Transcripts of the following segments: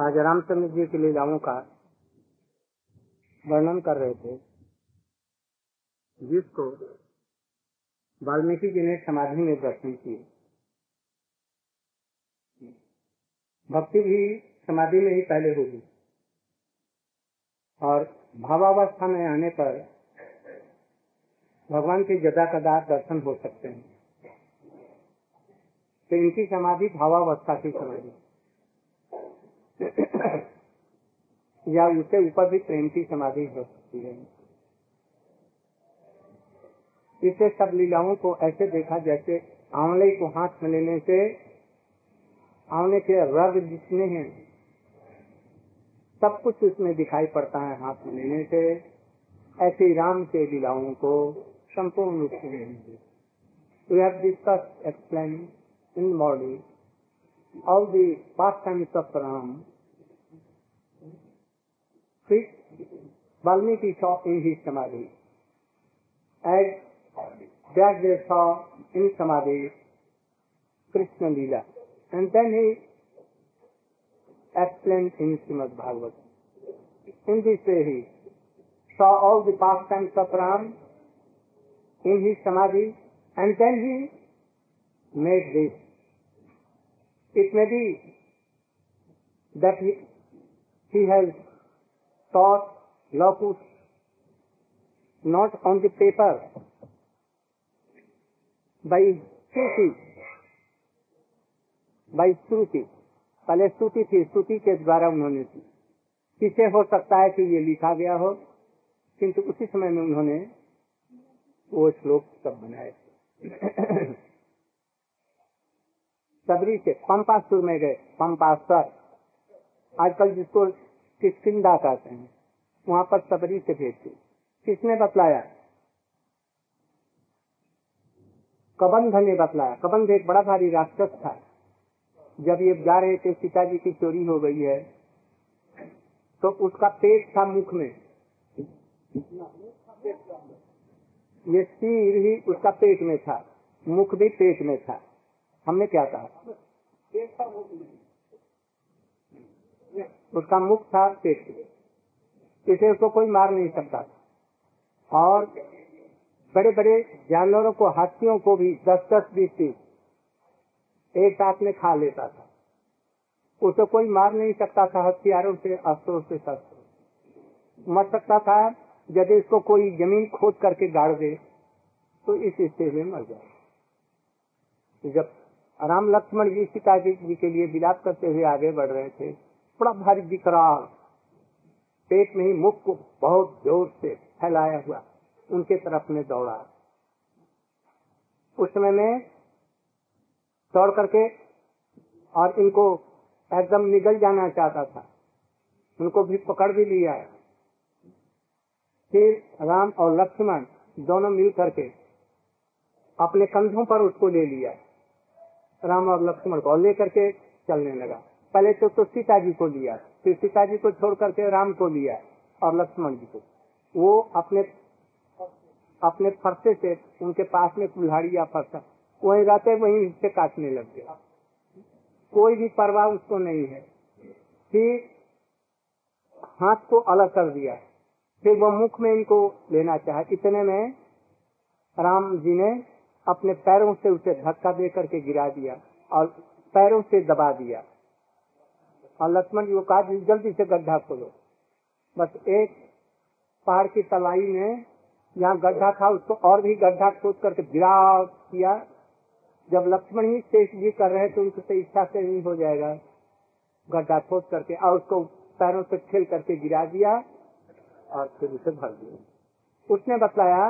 आज रामचंद्र जी की लीलाओं का वर्णन कर रहे थे, जिसको वाल्मीकि जी ने समाधि में दर्शन किए। भक्ति भी समाधि में ही पहले होगी। और भावावस्था में आने पर भगवान के जदा कदा दर्शन हो सकते हैं। तो इनकी समाधि भावावस्था की समाधि। या उससे ऊपर भी प्रेम की समाधि हो सकती है। इसे सब लीलाओं को ऐसे देखा जैसे आंवले को हाथ में लेने से आंवले के रग जितने हैं, सब कुछ उसमें दिखाई पड़ता है हाथ में लेने से। ऐसे राम के लीलाओं को संपूर्ण रूप से लेंगे We have discussed, explained in body all the pastimes of Ram which Valmiki saw in his Samadhi. As they saw in Samadhi Krishna Leela. And then he explained in Srimad Bhagavatam. In this way he saw all the pastimes of Ram in his Samadhi and then he made this. It may be that he, he has taught locus not on the paper by Shruti, by Shruti. पहले स्तुति थी स्तुति के द्वारा उन्होंने की किसे हो सकता है कि ये लिखा गया हो किंतु उसी समय में उन्होंने वो श्लोक सब बनाए सबरी से, पंपासुर में गए, पंपासर। आजकल जिसको किसकिदा कहते हैं, वहाँ पर सबरी से भेजते किसने बतलाया? कबंध ने बतलाया। कबंध एक बड़ा भारी राक्षस था। जब ये जा रहे थे सीता जी की चोरी हो गई है तो उसका पेट था मुख में। ये सिर ही उसका पेट में था, मुख भी पेट में था। हमने क्या कहा? उसका मुख था पेट इसे उसको कोई मार नहीं सकता और बड़े बड़े जानवरों को, हाथियों को भी दस दस बीस तीस एक साथ में खा लेता था। उसे कोई मार नहीं सकता था, हथियारों से, अस्त्रों से, शस्त्र मर सकता था, यदि इसको कोई ज़मीन खोद करके गाड़ दे तो इस स्थिति में मर जाए जब राम लक्ष्मण जी सीता जी के लिए विलाप करते हुए आगे बढ़ रहे थे। बड़ा भारी विकराल पेट में ही मुख को बहुत ज़ोर से फैलाया हुआ, उनके तरफ़ में दौड़ा। उस समय में दौड़ करके और इनको एकदम निगल जाना चाहता था। उनको भी पकड़ भी लिया है। फिर राम और लक्ष्मण दोनों मिल करके अपने कंधों पर उसको ले लिया। राम और लक्ष्मण को लेकर के चलने लगा। पहले तो, तो सीता जी को लिया फिर सीता जी को छोड़ करके राम को लिया और लक्ष्मण जी को। वो अपने अपने फरसे से उनके पास में कुल्हाड़ी या फरसा वही रहते वही से काटने लग गया। कोई भी परवाह उसको नहीं है। फिर हाथ को अलग कर दिया। फिर वो मुख में इनको लेना चाहे। इतने में राम जी ने अपने पैरों से उसे धक्का दे करके गिरा दिया और पैरों से दबा दिया। और लक्ष्मण जी को कहा जल्दी से गड्ढा खोलो। बस एक पहाड़ की तलाई में जहाँ गड्ढा था, उसको और भी गड्ढा खोद करके गिरा किया। जब लक्ष्मण ही शेष जी कर रहे तो उनको इच्छा से नहीं हो जाएगा गड्ढा खोद करके, और उसको पैरों से खेल करके गिरा दिया और फिर उसे भर दिया। उसने बतलाया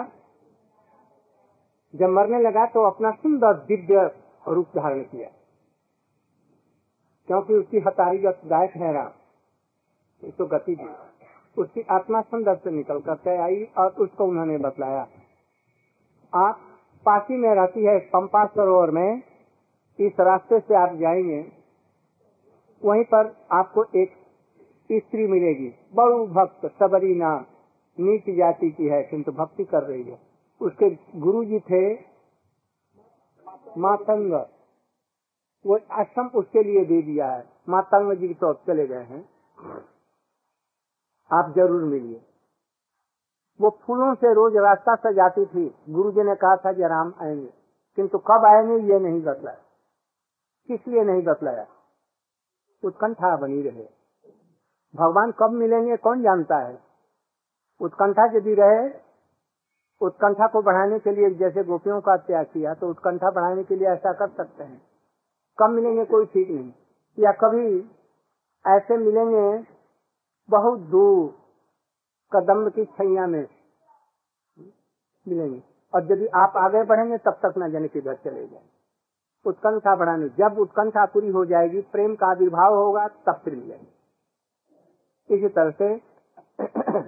जब मरने लगा तो अपना सुंदर दिव्य रूप धारण किया। क्योंकि उसकी हतारीगत गायक है राम तो गति दी उसकी आत्मा सुंदर से निकल कर तय आई और उसको उन्होंने बतलाया, आप पासी में रहती है पंपा सरोवर में, इस रास्ते से आप जाएँगे, वहीं पर आपको एक स्त्री मिलेगी। बड़ू भक्त सबरी नाम नीच जाति की है, किंतु भक्ति कर रही है। उसके गुरु जी थे मातंग। वो आश्रम उसके लिए दे दिया है। मातंग जी तो अब चले गए हैं। आप ज़रूर मिलिए। वो फूलों से रोज रास्ता सजाती थी। गुरु जी ने कहा था कि राम आएँगे। किंतु कब आएँगे ये नहीं बतलाया। किस लिए नहीं बतलाया? उत्कंठा बनी रहे। भगवान कब मिलेंगे कौन जानता है? उत्कंठा यदि रहे उत्कंठा को बढ़ाने के लिए जैसे गोपियों का त्याग किया तो उत्कंठा बढ़ाने के लिए ऐसा कर सकते हैं। कम मिलेंगे कोई ठीक नहीं। या कभी ऐसे मिलेंगे बहुत दूर कदम की छैया में मिलेंगे। और यदि आप आगे बढ़ेंगे, तब तक न जाने घर चले जाए उत्कंठा बढ़ाने, जब उत्कंठा पूरी हो जाएगी, प्रेम का आविर्भाव होगा, तब फिर मिलेंगे। इसी तरह से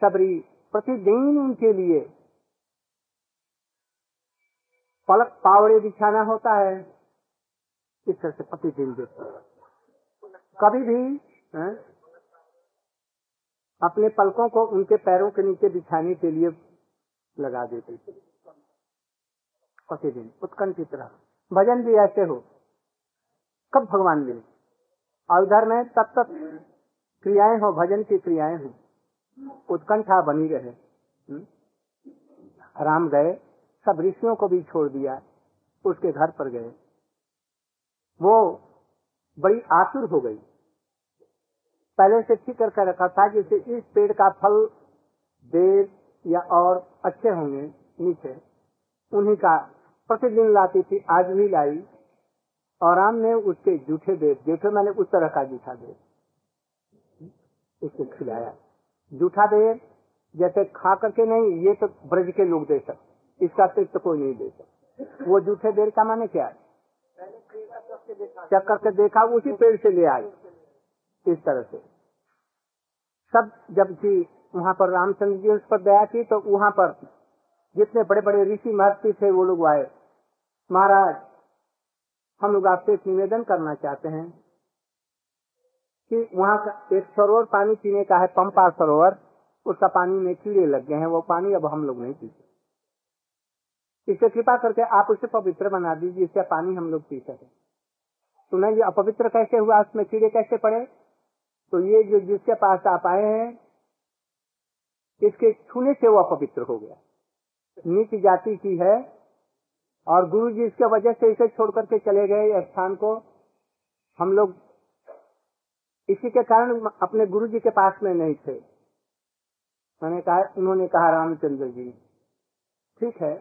सबरी प्रतिदिन उनके लिए। पलक पावड़े बिछाना होता है, इस तरह से प्रतिदिन देते कभी भी, है? अपने पलकों को उनके पैरों के नीचे बिछाने के लिए लगा देते थे प्रतिदिन, उत्कंठित रहा। भजन भी ऐसे हो, कब भगवान मिले? और उधर में तब तक क्रियाएँ हो, भजन की क्रियाएँ हो। उत्कंठा बनी रहे। राम गए, सब ऋषियों को भी छोड़ दिया, उसके घर पर गए। वो बड़ी आतुर हो गई। पहले से ठीक कर रखा था जैसे इस पेड़ का फल देर या और अच्छे होंगे, नीचे। उन्हीं का प्रतिदिन लाती थी, आज भी लाई। और राम ने उसके जूठे देव जूठे मैंने उस तरह का जूठा देव उसको खिलाया। जूठा दे, जैसे खा करके नहीं, ये तो ब्रज के लोग दे सकते। इसका तो कोई नहीं दे सकते। वो जूठे देर का माने क्या है? चक करके देखा, उसी पेड़ से ले आए। इस तरह से। सब जबकि वहाँ पर रामचंद्र जी उस पर दया की तो वहाँ पर जितने बड़े बड़े ऋषि महर्षि थे, वो लोग आए। महाराज, हम लोग आपसे एक निवेदन करना चाहते हैं। कि वहाँ का एक सरोवर पानी पीने का है पंपा सरोवर, उसका पानी में कीड़े लग गए हैं, वो पानी अब हम लोग नहीं पीते। इसे कृपा करके आप उसे पवित्र बना दीजिए, इससे पानी हम लोग पी सके। सुना ये अपवित्र कैसे हुआ, उसमें कीड़े कैसे पड़े? तो ये जो जिसके पास आप आए हैं, इसके छूने से वो अपवित्र हो गया। नीच जाति की है, और गुरु जी इसके वजह से इसे छोड़ करके चले गए स्थान को। हम लोग इसी के कारण अपने गुरु जी के पास में नहीं थे। मैंने कहा, उन्होंने कहा, रामचंद्र जी, ठीक है,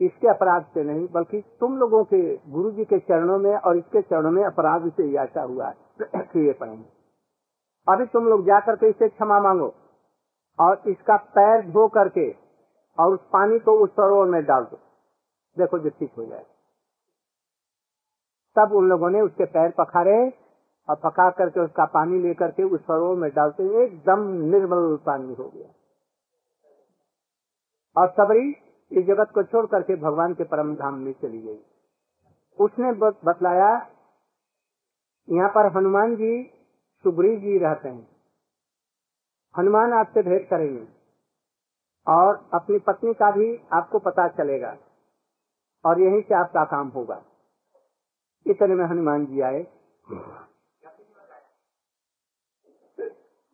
इसके अपराध से नहीं, बल्कि तुम लोगों के गुरु जी के चरणों में और इसके चरणों में अपराध से ऐसा हुआ ये पड़ेंगे अभी तुम लोग जाकर के इसे क्षमा मांगो और इसका पैर धो करके और उस पानी को उस सरोवर में डाल दो। देखो जो ठीक हो जाए। तब उन लोगों ने उसके पैर पखारे और पका करके उसका पानी लेकर के उस सरोवर में डालते एकदम निर्मल पानी हो गया। और सबरी इस जगत को छोड़ करके भगवान के परम धाम में चली गई। उसने बतलाया, यहाँ पर हनुमान जी, सुग्रीव जी रहते हैं। हनुमान आपसे भेंट करेंगे। और अपनी पत्नी का भी आपको पता चलेगा। और यहीं से आपका काम होगा। इतने में हनुमान जी आए।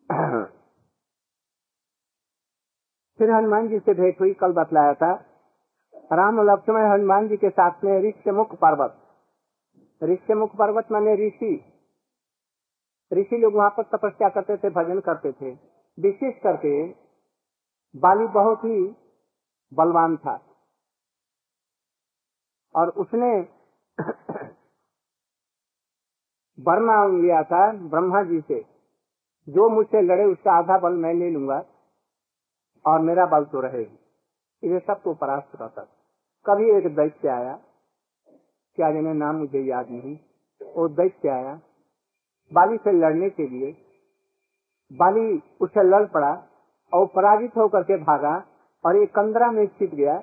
फिर हनुमान जी से भेंट हुई, कल बतलाया था। राम लक्ष्मण हनुमान जी के साथ में ऋष्यमुख पर्वत। ऋष्यमुख पर्वत माने ऋषि। ऋषि लोग वहाँ पर तपस्या करते थे, भजन करते थे। विशेष करके बाली बहुत ही बलवान था। और उसने बर्मा लिया था ब्रह्मा जी से। जो मुझसे लड़े उसका आधा बल मैं ले लूँगा और मेरा बल तो रहेगी। ये सबको परास्त करता कभी एक दैत्य आया क्या जिन्हें नाम मुझे याद नहीं। वो दैत्य आया, बाली से लड़ने के लिए, बाली उसे लड़ पड़ा और पराजित होकर के भागा और एक कंदरा में छिप गया।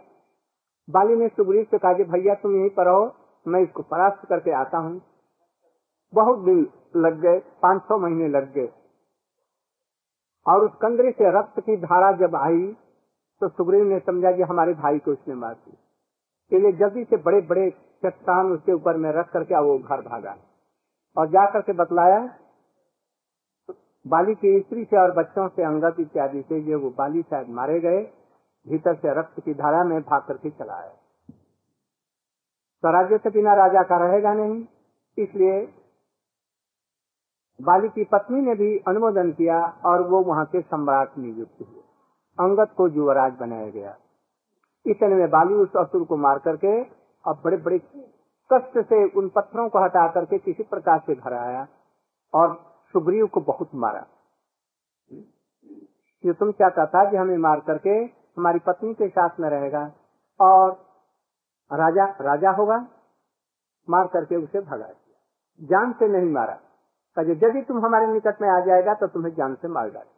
बाली ने सुग्रीव से कहा भैया तुम यहीं पर रहो, मैं इसको परास्त करके आता हूँ। बहुत दिन लग गए, पाँच छह महीने लग गए। और उस कंदरे से रक्त की धारा जब आई तो सुग्रीव ने समझा कि हमारे भाई को उसने मार दी इसलिए जल्दी से बड़े बड़े चट्टान उसके ऊपर में रख करके वो घर भागा। और जाकर के बतलाया, बाली की स्त्री से और बच्चों से अंगत इत्यादि से ये वो बाली शायद मारे गए, भीतर से रक्त की धारा में भाग करके चला आया। तो से बिना राजा का रहेगा नहीं, इसलिए बाली की पत्नी ने भी अनुमोदन किया और वो वहाँ के सम्राट नियुक्त हुए। अंगत को युवराज बनाया गया। इतने में बाली उस असुर को मार करके और बड़े बड़े कष्ट से उन पत्थरों को हटा करके किसी प्रकार से घर आया और सुग्रीव को बहुत मारा। ये तुम क्या कहता कि हमें मार करके हमारी पत्नी के साथ में रहेगा और राजा राजा होगा? मार करके उसे भगा दिया। जान से नहीं मारा। कहे यदि तुम हमारे निकट में आ जाएगा तो तुम्हें जान से मार डाले।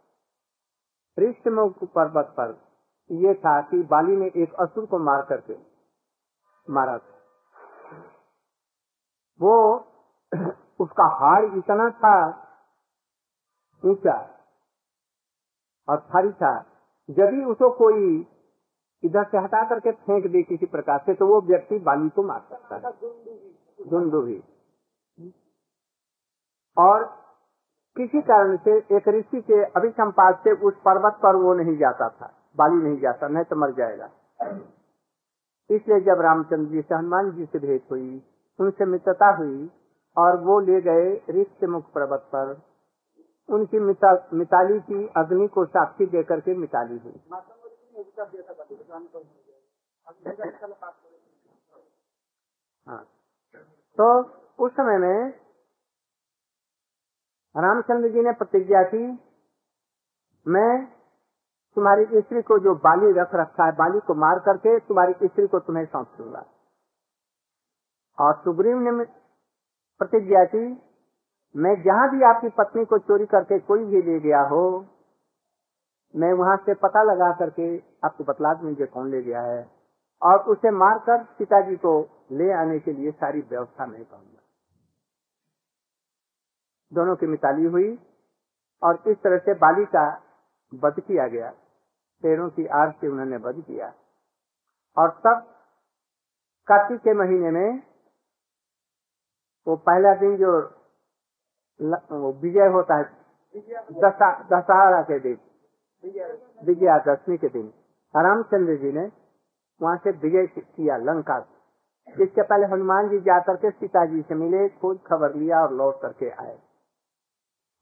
पर्वत पर ये था कि बाली ने एक असुर को मार करके मारा था। वो उसका हाड़ इतना था, ऊँचा और थारी था, यदि उसको कोई इधर से हटा करके फेंक दे किसी प्रकार से तो वो व्यक्ति बाली को मार सकता है। धुंधु भी और किसी कारण से एक ऋषि के अभिसंपाद से उस पर्वत पर वो नहीं जाता था बाली नहीं जाता नहीं तो मर जाएगा। इसलिए जब रामचंद्र जी से हनुमान जी से भेंट हुई उनसे मित्रता हुई और वो ले गए ऋष मुख पर्वत पर उनकी मिता, मिताली की अग्नि को साक्षी देकर के मिताली हुई। हाँ। तो उस समय में रामचंद्र जी ने प्रतिज्ञा की, मैं तुम्हारी स्त्री को जो बाली रख रखा है, बाली को मार करके तुम्हारी स्त्री को तुम्हें सौंप दूँगा। और सुग्रीव ने प्रतिज्ञा की, मैं जहाँ भी आपकी पत्नी को चोरी करके कोई भी ले गया हो, मैं वहाँ से पता लगा करके आपको बतला दूँगे कौन ले गया है। और उसे मारकर पिताजी को ले आने के लिए सारी व्यवस्था मैं करूँगा दोनों की मिताली हुई और इस तरह से बाली का वध किया गया। पेड़ों की आर से उन्होंने वध किया। और तब कार्तिक के महीने में वो पहला दिन जो वो विजय होता है दशहरा के दिन, विजयादशमी के दिन, रामचंद्र जी ने वहाँ से विजय किया लंका। इसके पहले हनुमान जी जाकर के सीता जी से मिले, खोज खबर लिया और लौट करके आए।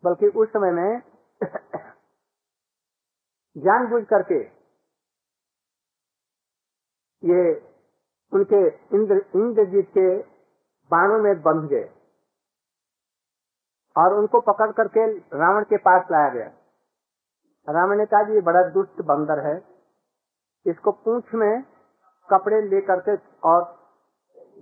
बल्कि उस समय में जानबूझ करके ये उनके इंद्र, इंद्रजीत के बाणों में बंध गए और उनको पकड़ करके रावण के पास लाया गया। रावण ने कहा ये बड़ा दुष्ट बंदर है। इसको पूछ में कपड़े लेकर के और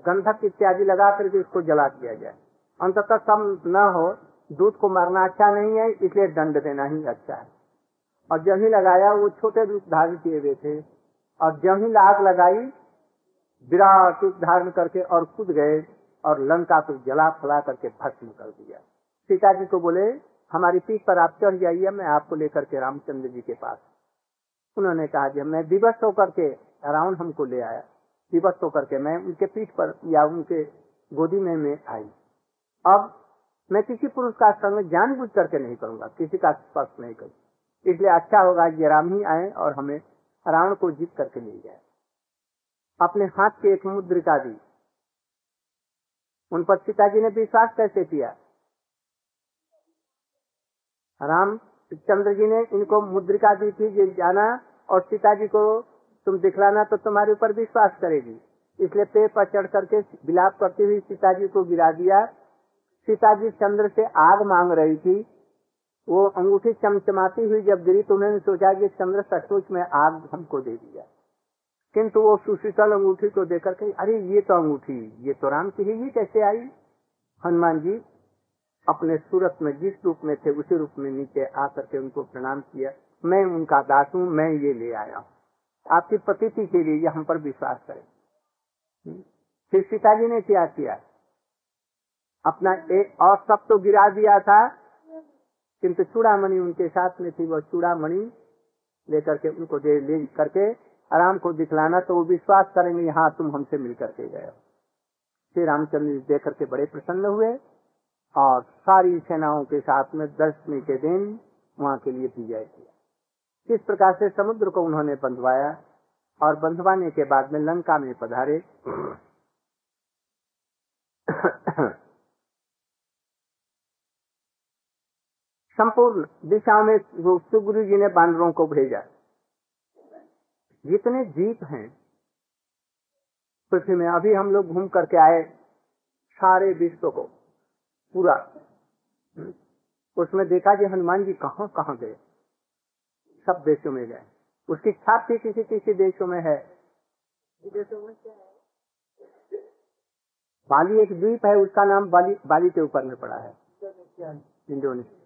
गंधक इत्यादि लगा करके इसको जला दिया जाए। अंततः कम न हो दूध को मारना अच्छा नहीं है, इसलिए दंड देना ही अच्छा है। और जब ही लगाया, वो छोटे रूप धारण किए हुए थे। और जब ही लाग लगाई, विराट रूप धारण करके और कूद गए और लंका को जला फला करके भस्म कर दिया। सीता जी को बोले, हमारी पीठ पर आप चढ़ जाइए, मैं आपको लेकर के रामचंद्र जी के पास। उन्होंने कहा, जी, मैं विवश होकर के रावण हमको ले आया। विवश होकर के मैं उनके पीठ पर या उनके गोदी में मैं आई। अब मैं किसी पुरुष का संग जानबूझ करके नहीं करूँगा, किसी का स्पर्श नहीं करूँ इसलिए अच्छा होगा ये राम ही आए और हमें रावण को जीत करके ले जाए। अपने हाथ की एक मुद्रिका दी। उन पर सीताजी ने विश्वास कैसे किया? राम चंद्र जी ने इनको मुद्रिका दी थी, ये जाना और सीता जी को तुम दिखलाना तो तुम्हारे ऊपर विश्वास करेगी। इसलिए पेड़ पर चढ़ करके विलाप करती हुई सीता जी को गिरा दिया। सीता जी चंद्र से आग मांग रही थी। वो अंगूठी चमचमाती हुई जब गिरी तो उन्होंने सोचा कि चंद्र सचमुच में आग हमको दे दिया। किंतु वो सुशीतल अंगूठी को देखकर कही, अरे, ये तो अंगूठी, ये तो राम की है, ये कैसे आई? हनुमान जी अपने सूरत में जिस रूप में थे, उसी रूप में नीचे आकर के उनको प्रणाम किया। मैं उनका दास हूँ, मैं ये ले आया हूँ। आपकी प्रतीति के लिए हम पर विश्वास करें। फिर सीता जी ने क्या किया? अपना एक और सब तो गिरा दिया था, किंतु चूड़ामणि उनके साथ में थी, वो चूड़ामणि लेकर के उनको दे, ले करके राम को दिखलाना तो वो विश्वास करेंगे हाँ तुम हमसे मिल करके गए श्री रामचंद्र जी देख करके बड़े प्रसन्न हुए और सारी सेनाओं के साथ में दसवीं के दिन वहाँ के लिए विजय किया। इस प्रकार से समुद्र को उन्होंने बंधवाया और बंधवाने के बाद में लंका में पधारे। संपूर्ण दिशा में सुगुरु जी ने बानरों को भेजा। जितने जीप हैं पृथ्वी में अभी हम लोग घूम करके आए सारे विश्व को पूरा। उसमें देखा कि हनुमान जी कहाँ कहाँ गए? सब देशों में गए। उसकी छाप भी किसी किसी देशों में है। बाली एक द्वीप है उसका नाम बाली बाली के ऊपर में पड़ा है। इंडोनेशिया।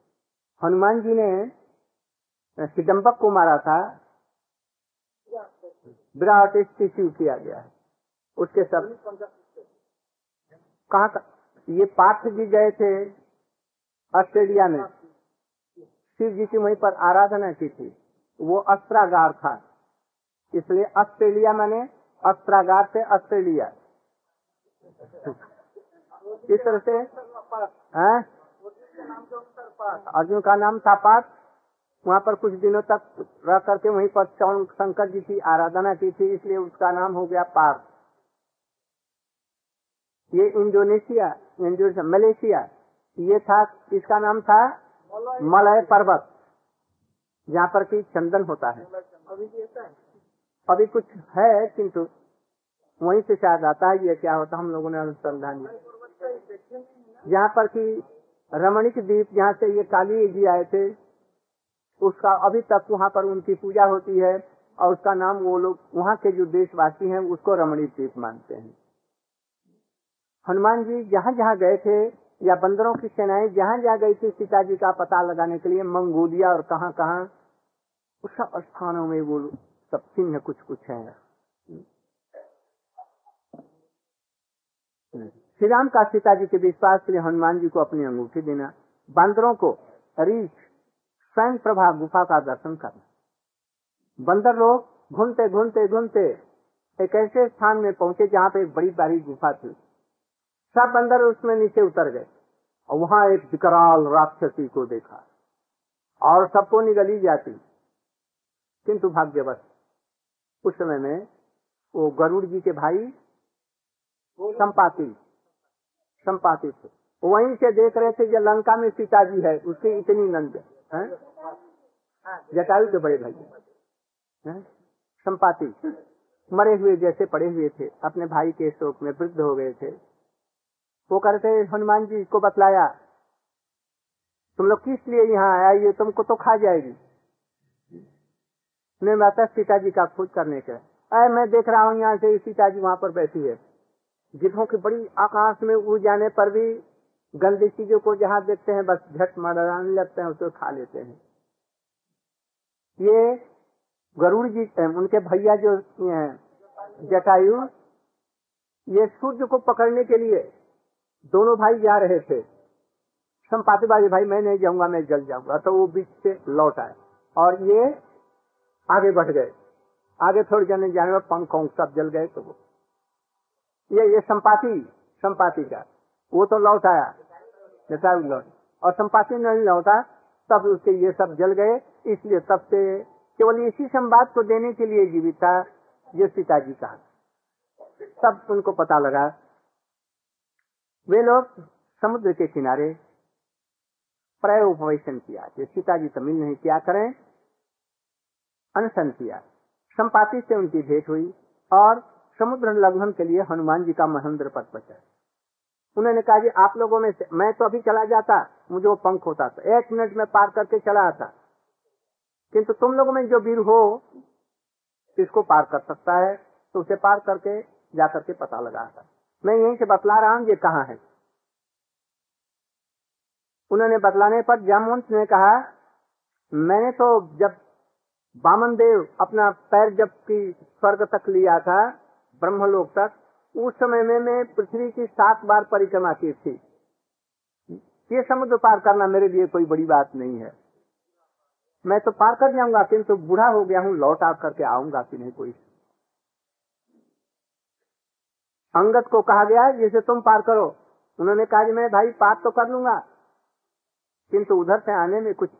हनुमान जी ने सिडम्बक को मारा था। विराट स्टेच्यू किया गया है। उसके सब कहा ये पार्थ जी गए थे ऑस्ट्रेलिया में। शिव जी की वहीं पर आराधना की थी। वो अस्त्रागार था। इसलिए ऑस्ट्रेलिया मैंने अस्त्रागार से ऑस्ट्रेलिया। इस तरह से अर्जुन का नाम था वहाँ पर कुछ दिनों तक रह करके वहीं पर शंकर जी की आराधना की थी इसलिए उसका नाम हो गया पार्थ। ये इंडोनेशिया इंडोनेशिया मलेशिया ये था इसका नाम था मलय पर्वत जहाँ पर की चंदन होता है। अभी कुछ है किंतु वहीं से शायद आता है ये क्या होता हम लोगों ने अनुसंधान जहाँ पर की रमणिक द्वीप जहाँ से ये काली जी आए थे, उसका अभी तक वहाँ पर उनकी पूजा होती है और उसका नाम वो लोग, वहाँ के जो देशवासी हैं, उसको रमणीक द्वीप मानते हैं। हनुमान जी जहाँ जहाँ गए थे, या बंदरों की सेनाएँ जहाँ जहाँ गई थी सीता जी का पता लगाने के लिए, मंगोलिया और कहाँ कहाँ, उस स्थानों में वो सब चिन्ह कुछ कुछ है। श्री राम का सीता जी के विश्वास के लिए हनुमान जी को अपनी अंगूठी देना, बंदरों को रीछ, स्वयं प्रभा गुफा का दर्शन करना। बंदर लोग घूमते घूमते घूमते एक ऐसे स्थान में पहुँचे जहाँ पे एक बड़ी बारी गुफा थी। सब बंदर उसमें नीचे उतर गए और वहाँ एक विकराल राक्षसी को देखा और सबको निगली जाती। किंतु भाग्यवश उस समय में वो गरुड़ जी के भाई संपाति संपाति थे वहीं से देख रहे थे जो लंका में सीता जी है, उसकी इतनी नंद है। जटायु के बड़े भाई संपाति मरे हुए जैसे पड़े हुए थे, अपने भाई के शोक में वृद्ध हो गए थे। वो करते हनुमान जी को बतलाया, तुम लोग किस लिए यहाँ आया ये तुमको तो खा जाएगी। मैं आता सीता जी का खोज करने के अरे, मैं देख रहा हूँ यहाँ से सीता जी वहाँ पर बैठी है। गिद्धों की बड़ी आकाश में उड़ जाने पर भी गंदी चीज़ों को जहाँ देखते हैं, बस झट मराने लगते हैं उसको खा लेते हैं। ये गरुड़ जी उनके भैया जो हैं जटायु, ये सूर्य को पकड़ने के लिए दोनों भाई जा रहे थे। संपाति बाजी भाई, मैं नहीं जाऊँगा, मैं जल जाऊँगा। तो वो बीच से लौट आए और ये आगे बढ़ गए। आगे थोड़ी जाने जाने में पंख सब जल गए तो वो ये ये संपाति संपाति का। वो तो लौट आया जैसा लौट और संपाति नहीं लौटा, तब उसके ये सब जल गए। इसलिए तब से केवल इसी संवाद को देने के लिए जीवित था, जो सीता जी का। तब उनको पता लगा, वे लोग समुद्र के किनारे प्राय उपवेशन किया। जो सीता जी तमिल नहीं, किया करें? अनशन किया। संपाति से उनकी भेंट हुई और समुद्र लंघन के लिए हनुमान जी का महेंद्र पद बचा उन्होंने कहा जी, आप लोगों में से, मैं तो अभी चला जाता मुझे वो पंख होता था। एक मिनट में पार करके चला आता। किंतु तुम लोगों में जो वीर हो, इसको पार कर सकता है तो उसे पार करके जाकर के पता लगाता मैं यहीं से बतला रहा हूँ, ये कहाँ है? उन्होंने बतलाने पर जामवंत ने कहा, मैंने तो जब बामन देव अपना पैर जब की स्वर्ग तक लिया था ब्रह्मलोक तक, उस समय में मैं पृथ्वी की सात बार परिक्रमा की थी। ये समुद्र पार करना मेरे लिए कोई बड़ी बात नहीं है। मैं तो पार कर जाऊँगा, किंतु बूढ़ा हो गया हूँ, लौट आ करके आऊँगा कि नहीं कोई। अंगद को कहा गया, जिसे तुम पार करो। उन्होंने कहा कि मैं भाई, पार तो कर लूँगा, किंतु उधर से आने में कुछ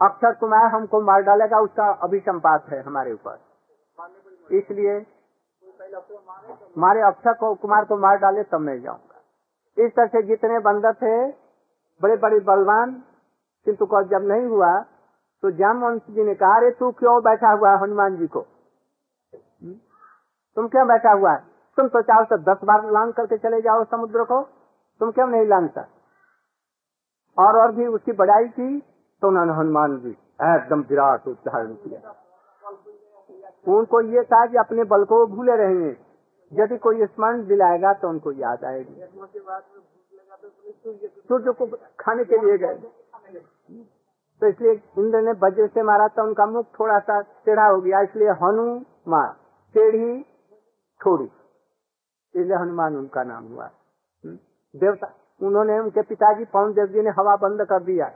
अक्षर कुमार हमको मार डालेगा, उसका अभिसंपात है हमारे ऊपर। इसलिए मारे अक्षर को, कुमार को मार डाले तब मैं जाऊँगा। इस तरह से जितने बंदर थे, बड़े बड़े बलवान, किंतु को जब नहीं हुआ तो जामवंश जी ने कहा, अरे तू क्यों बैठा हुआ है हनुमान जी को? तुम क्यों बैठा हुआ है? तुम तो चाहो तो दस बार लांग करके चले जाओ समुद्र को। तुम क्यों नहीं लांगता? और और भी उसकी बड़ाई की तो उन्होंने हनुमान जी, एकदम विराट धारण किया। उनको ये था कि अपने बल को भूले रहेंगे। यदि कोई स्मरण दिलाएगा तो उनको याद आएगी। सूर्य को खाने के लिए गए। तो इसलिए इंद्र ने वज्र से मारा था उनका मुख थोड़ा सा टेढ़ा हो गया। इसलिए हनु मार टेढ़ी, थोड़ी। इसलिए हनुमान उनका नाम हुआ। देवता, उन्होंने उनके पिताजी पवन देव जी ने हवा बंद कर दिया।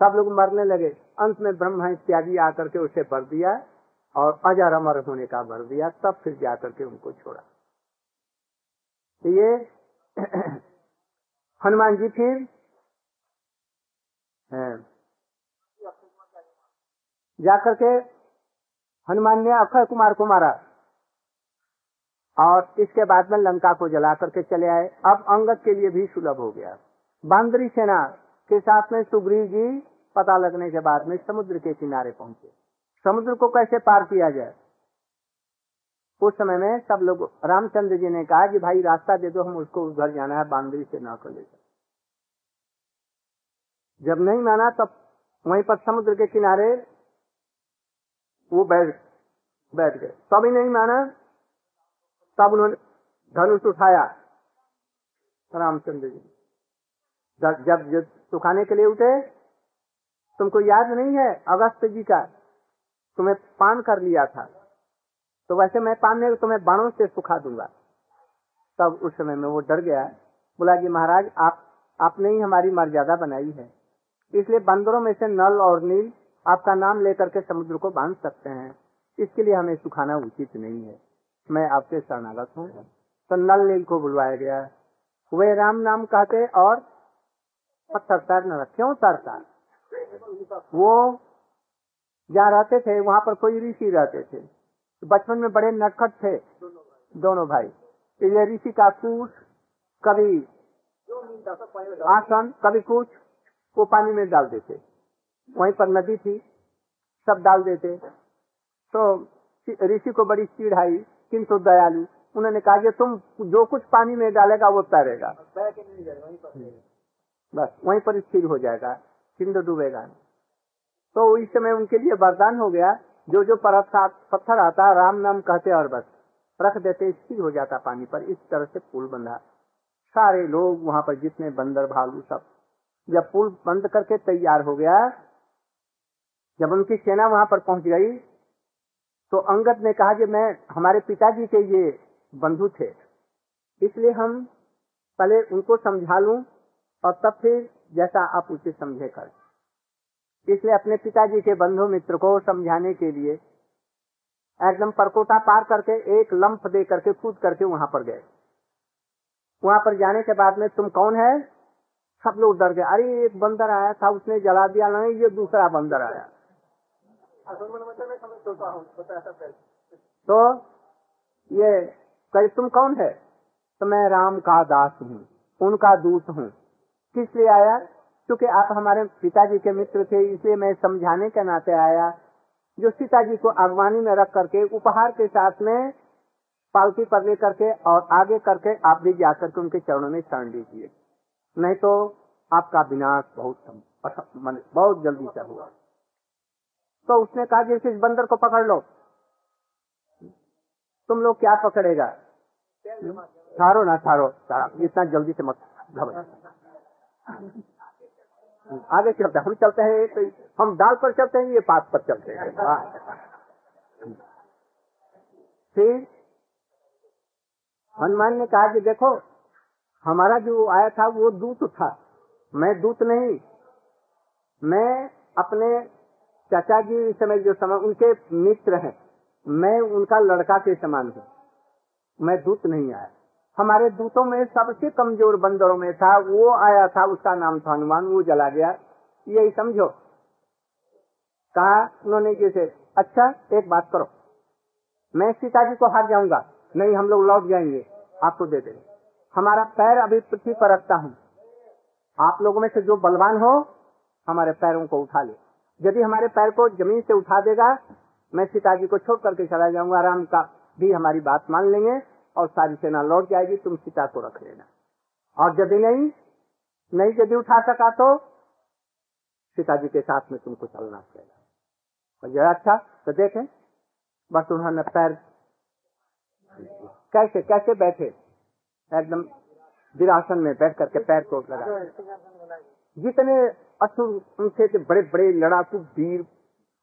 सब लोग मरने लगे। अंत में ब्रह्मा इत्यादि आकर के उसे भर दिया। और अजर अमर होने का भर दिया, तब फिर जाकर के उनको छोड़ा। तो ये हनुमान जी फिर जाकर के हनुमान ने अक्षय कुमार को मारा और इसके बाद में लंका को जला करके चले आए। अब अंगद के लिए भी सुलभ हो गया। बांदरी सेना के साथ में सुग्रीव जी पता लगने के बाद में समुद्र के किनारे पहुँचे। समुद्र को कैसे पार किया जाए? उस समय में सब लोग, रामचंद्र जी ने कहा कि भाई रास्ता दे दो, हम उसको उधर जाना है, बांदरी सेना को लेकर जब नहीं माना, तब वहीं पर समुद्र के किनारे वो बैठ बैठ गए। तभी नहीं माना, तब उन्होंने धनुष उठाया, रामचंद्र जी, जब जब सुखाने के लिए उठे, तुमको याद नहीं है, अगस्त जी का तुम्हें पान कर लिया था। तो वैसे मैं पान नहीं तुम्हें बाणों से सुखा दूँगा। तब उस समय में वो डर गया। बोला कि महाराज, आप, आपने ही हमारी मर्यादा बनाई है। इसलिए बंदरों में से नल और नील आपका नाम लेकर के समुद्र को बाँध सकते हैं। इसके लिए हमें सुखाना उचित नहीं है। मैं आपसे शरणागत हूँ। तो नल नील को बुलवाया गया। वे राम नाम कहते और पत्थर तैरने क्यों तैरता? वो जहाँ रहते थे वहाँ पर कोई ऋषि रहते थे। बचपन में बड़े नटखट थे दोनों भाई। इसलिए ऋषि का कुछ कभी आसन कभी कुछ वो पानी में डाल देते। वहीं पर नदी थी सब डाल देते। तो ऋषि को बड़ी चिढ़ाई किंतु दयालु। उन्होंने कहा कि तुम जो कुछ पानी में डालेगा वो तैरेगा। बस वहीं पर स्थिर हो जाएगा किंतु डूबेगा तो इस समय उनके लिए वरदान हो गया, जो जो पत्थर आता, राम नाम कहते और बस। रख देते, स्थिर हो जाता पानी पर, इस तरह से पुल बंधा। सारे लोग वहाँ पर जितने बंदर, भालू सब, जब पुल बंद करके तैयार हो गया, जब उनकी सेना वहाँ पर पहुँच गई तो अंगद ने कहा कि मैं, हमारे पिताजी के ये बंधु थे। इसलिए हम पहले उनको समझा लूँ और तब फिर जैसा आप उसे समझे कर। इसलिए अपने पिताजी के बंधु मित्र को समझाने के लिए एकदम परकोटा पार करके एक लंप दे करके कूद करके वहाँ पर गए। वहाँ पर जाने के बाद में, तुम कौन है? सब लोग डर गए। अरे, एक बंदर आया था, उसने जला दिया नहीं, ये दूसरा बंदर आया। तो ये, कहे, तुम कौन है? तो मैं राम का दास हूँ, उनका दूत हूँ। किस लिए आया? क्योंकि आप हमारे पिताजी के मित्र थे इसलिए मैं समझाने के नाते आया, जो सीताजी को अगवानी में रख करके, उपहार के साथ में पालकी पर ले करके और आगे करके आप भी जाकर के उनके चरणों में शरण लीजिए। नहीं तो आपका विनाश बहुत बहुत जल्दी से हुआ तो उसने कहा, जैसे इस बंदर को पकड़ लो। तुम लोग क्या पकड़ेगा? थारो ना, थारो। इतना जल्दी से मत आगे चलते हम चलते हैं तो हम डाल पर चलते हैं, ये पात पर चलते हैं। फिर हनुमान ने कहा कि देखो, हमारा जो आया था, वो दूत था। मैं दूत नहीं, मैं अपने चाचा जी समय जो समय उनके मित्र हैं। मैं उनका लड़का के समान हूँ। मैं दूत नहीं आया। हमारे दूतों में सबसे कमज़ोर बंदरों में था, वो आया था, उसका नाम था हनुमान, वो जला गया। यही समझो। कहा उन्होंने जैसे अच्छा एक बात करो, मैं सीता जी को हार जाऊँगा, नहीं हम लोग लौट जाएँगे, आपको दे देंगे। हमारा पैर अभी पृथ्वी पर रखता हूँ। आप लोगों में से जो बलवान हो, हमारे पैरों को उठा ले। यदि हमारे पैर को ज़मीन से उठा देगा, मैं सीता जी को छोड़ करके चला जाऊँगा, राम का भी हमारी बात मान लेंगे। और सारी सेना लौट जाएगी, तुम सीता को रख लेना। और यदि नहीं नहीं यदि उठा सका तो सीता जी के साथ में तुमको चलना पड़ेगा। जरा अच्छा तो देखे, बस उन्होंने पैर कैसे कैसे बैठे? एकदम विरासन में बैठ करके पैर को लगा। जितने असुर उनसे बड़े बड़े लड़ाकू, वीर,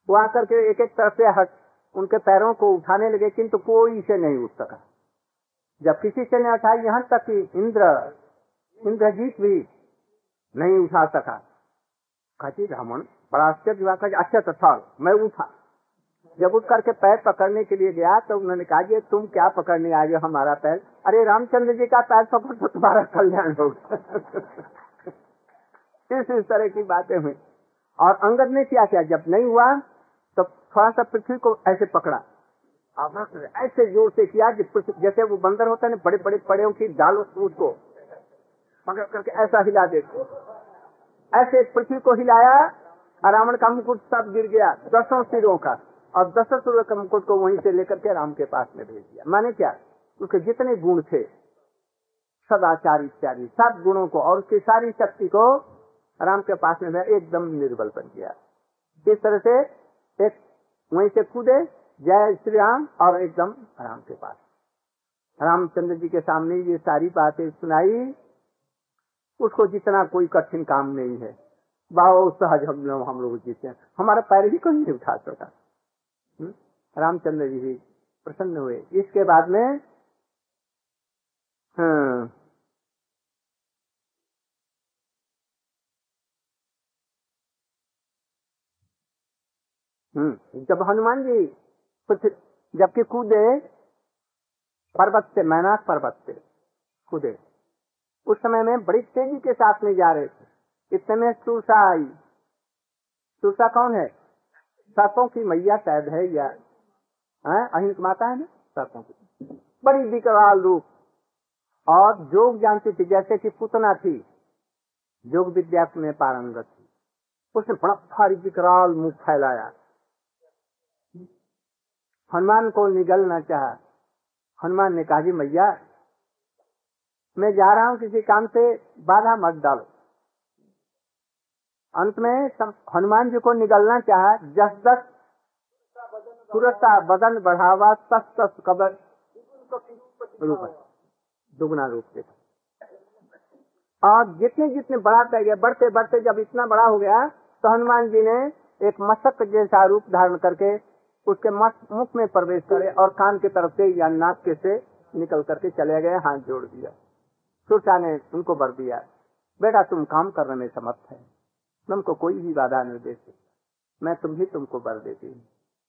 वो आकर के एक एक तरफ़ से हट, उनके पैरों को उठाने लगे, किंतु कोई से नहीं उठ सका। जब किसी से नहीं उठाई यहाँ तक कि इंद्र, इंद्रजीत भी नहीं उठा सका, कहती रावण, बड़ा आश्चर्य हुआ अच्छा तो मैं उठा। जब उठ करके पैर पकड़ने के लिए गया तो उन्होंने कहा तुम क्या पकड़ने आ गए हमारा पैर? अरे, रामचंद्र जी का पैर पकड़ तो तुम्हारा कल्याण होगा इस इस तरह की बातें हुई। और अंगद ने क्या किया? जब नहीं हुआ तो थोड़ा सा पृथ्वी को ऐसे पकड़ा। ऐसे ज़ोर से किया कि जैसे वो बंदर होता है ना, बड़े बड़े पड़े की डाल उसको पकड़ करके ऐसा हिला देते ऐसे पृथ्वी को हिलाया, रावण का मुकुट सब गिर गया, दसों सिरों का। और दसों सिरों का मुकुट को वहीं से लेकर के राम के पास में भेज दिया। माने क्या? उसके जितने गुण थे, सदाचार इत्यादि, सब गुणों को और उसकी सारी शक्ति को राम के पास में एकदम निर्बल बन गया। इस तरह से एक वहीं से कूदे जय श्री राम और एकदम राम के पास। रामचंद्र जी के सामने ये सारी बातें सुनाई। उसको जितना कोई कठिन काम नहीं है। बहुत सहज हम लोग हम लोग जीते हैं। हमारा पैर भी कोई नहीं उठा सका रामचंद्र जी भी प्रसन्न हुए। इसके बाद में हाँ। जब हनुमान जी जबकि कूदे, पर्वत से मैनाक पर्वत से कूदे। उस समय में बड़ी तेज़ी के साथ में जा रहे थे। इतने में सुरसा आई। सुरसा कौन है? सर्पों की मैया शायद है या अहिंस माता है ना? सर्पों की। बड़ी विकराल रूप। और जोग जानती थी, जैसे कि पुतना थी। जोग विद्या में पारंगत थी। उसने बड़ा भारी विकराल मुख फैलाया। हनुमान को निगलना चाहा। हनुमान ने कहा, जी मैया, मैं जा रहा हूँ किसी काम से, बाधा मत डालो। अंत में हनुमान जी को निगलना चाहा, जस दस सुरक्षा बदन बढ़ावा, तस तस कबर रूप दुगना रूप से। और जितने जितने बढ़ाते गया, बढ़ते बढ़ते जब इतना बड़ा हो गया तो हनुमान जी ने एक मशक जैसा रूप धारण करके उसके मुख में प्रवेश करे और कान की तरफ़ से या नाक के से निकल करके चले गए, हाथ जोड़ दिया। सुरसा ने उनको बर दिया, बेटा, तुम काम करने में समर्थ है। तुमको कोई भी बाधा नहीं। दे मैं तुम ही तुमको बर देती हूँ।